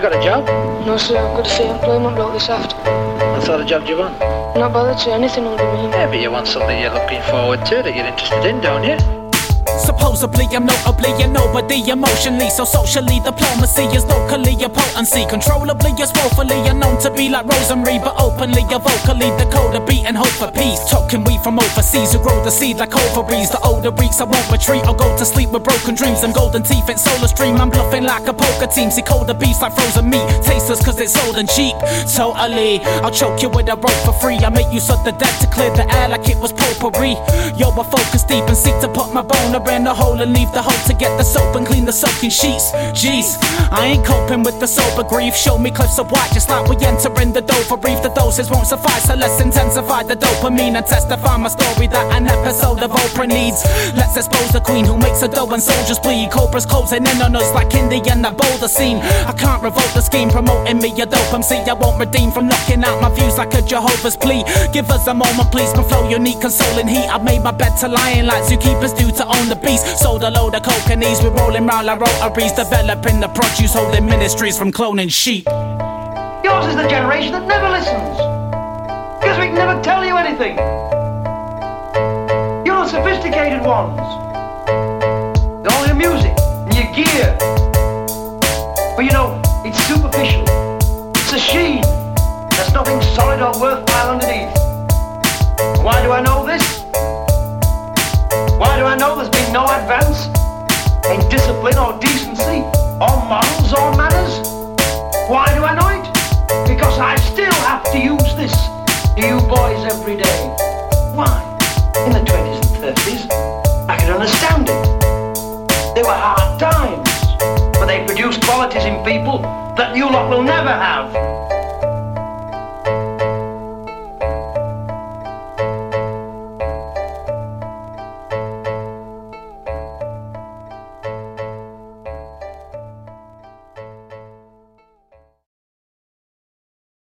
you got a job? No, sir, I've got a free employment block this after. What sort of job do you want? Not bothered to anything under me. Yeah, but you want something you're looking forward to, that you're interested in, don't you? Supposedly I'm notably and nobody emotionally. So socially diplomacy is locally a potency Controllably is woefully. Unknown to be like Rosemary But openly or vocally. Decode beat and hope for peace. Talking we from overseas who grow the seed like ovaries. The older weeks I won't retreat. Or go to sleep with broken dreams And golden teeth in solar stream. I'm bluffing like a poker team. See colder beefs like frozen meat. Tasteless cause it's old and cheap Totally I'll choke you with a rope for free. I make use of the dead to clear the air like it was potpourri. Yo I focus deep and seek to put my boner in the hole and leave the hole to get the soap and clean the soaking sheets. Jeez, I ain't coping with the sober grief. Show me clips of white, just like we enter in the Dover Reef. The doses won't suffice, so let's intensify the dopamine and testify my story that an episode of Oprah needs. Let's expose the queen who makes a dough and soldiers bleed. Cobras closing in on us like Indian that boulder scene. I can't revolt the scheme promoting me a dope MC. I won't redeem from knocking out my views like a Jehovah's plea. Give us a moment, please. My flow unique, consoling heat. I've made my bed to lying like zookeepers do to own the beast. Sold a load of coke and ease. We're rolling round like rotaries, developing the produce, holding ministries from cloning sheep. Yours is the generation that never listens. Because we can never tell you anything. You're sophisticated ones. All your music and your gear. But you know, it's superficial. It's a sheen. There's nothing solid or worthwhile underneath. Why do I know this? Why do I know there's no advance in discipline or decency or morals or manners? Why do I know it? Because I still have to use this to you boys every day. Why? In the 20s and 30s, I could understand it. They were hard times, but they produced qualities in people that you lot will never have.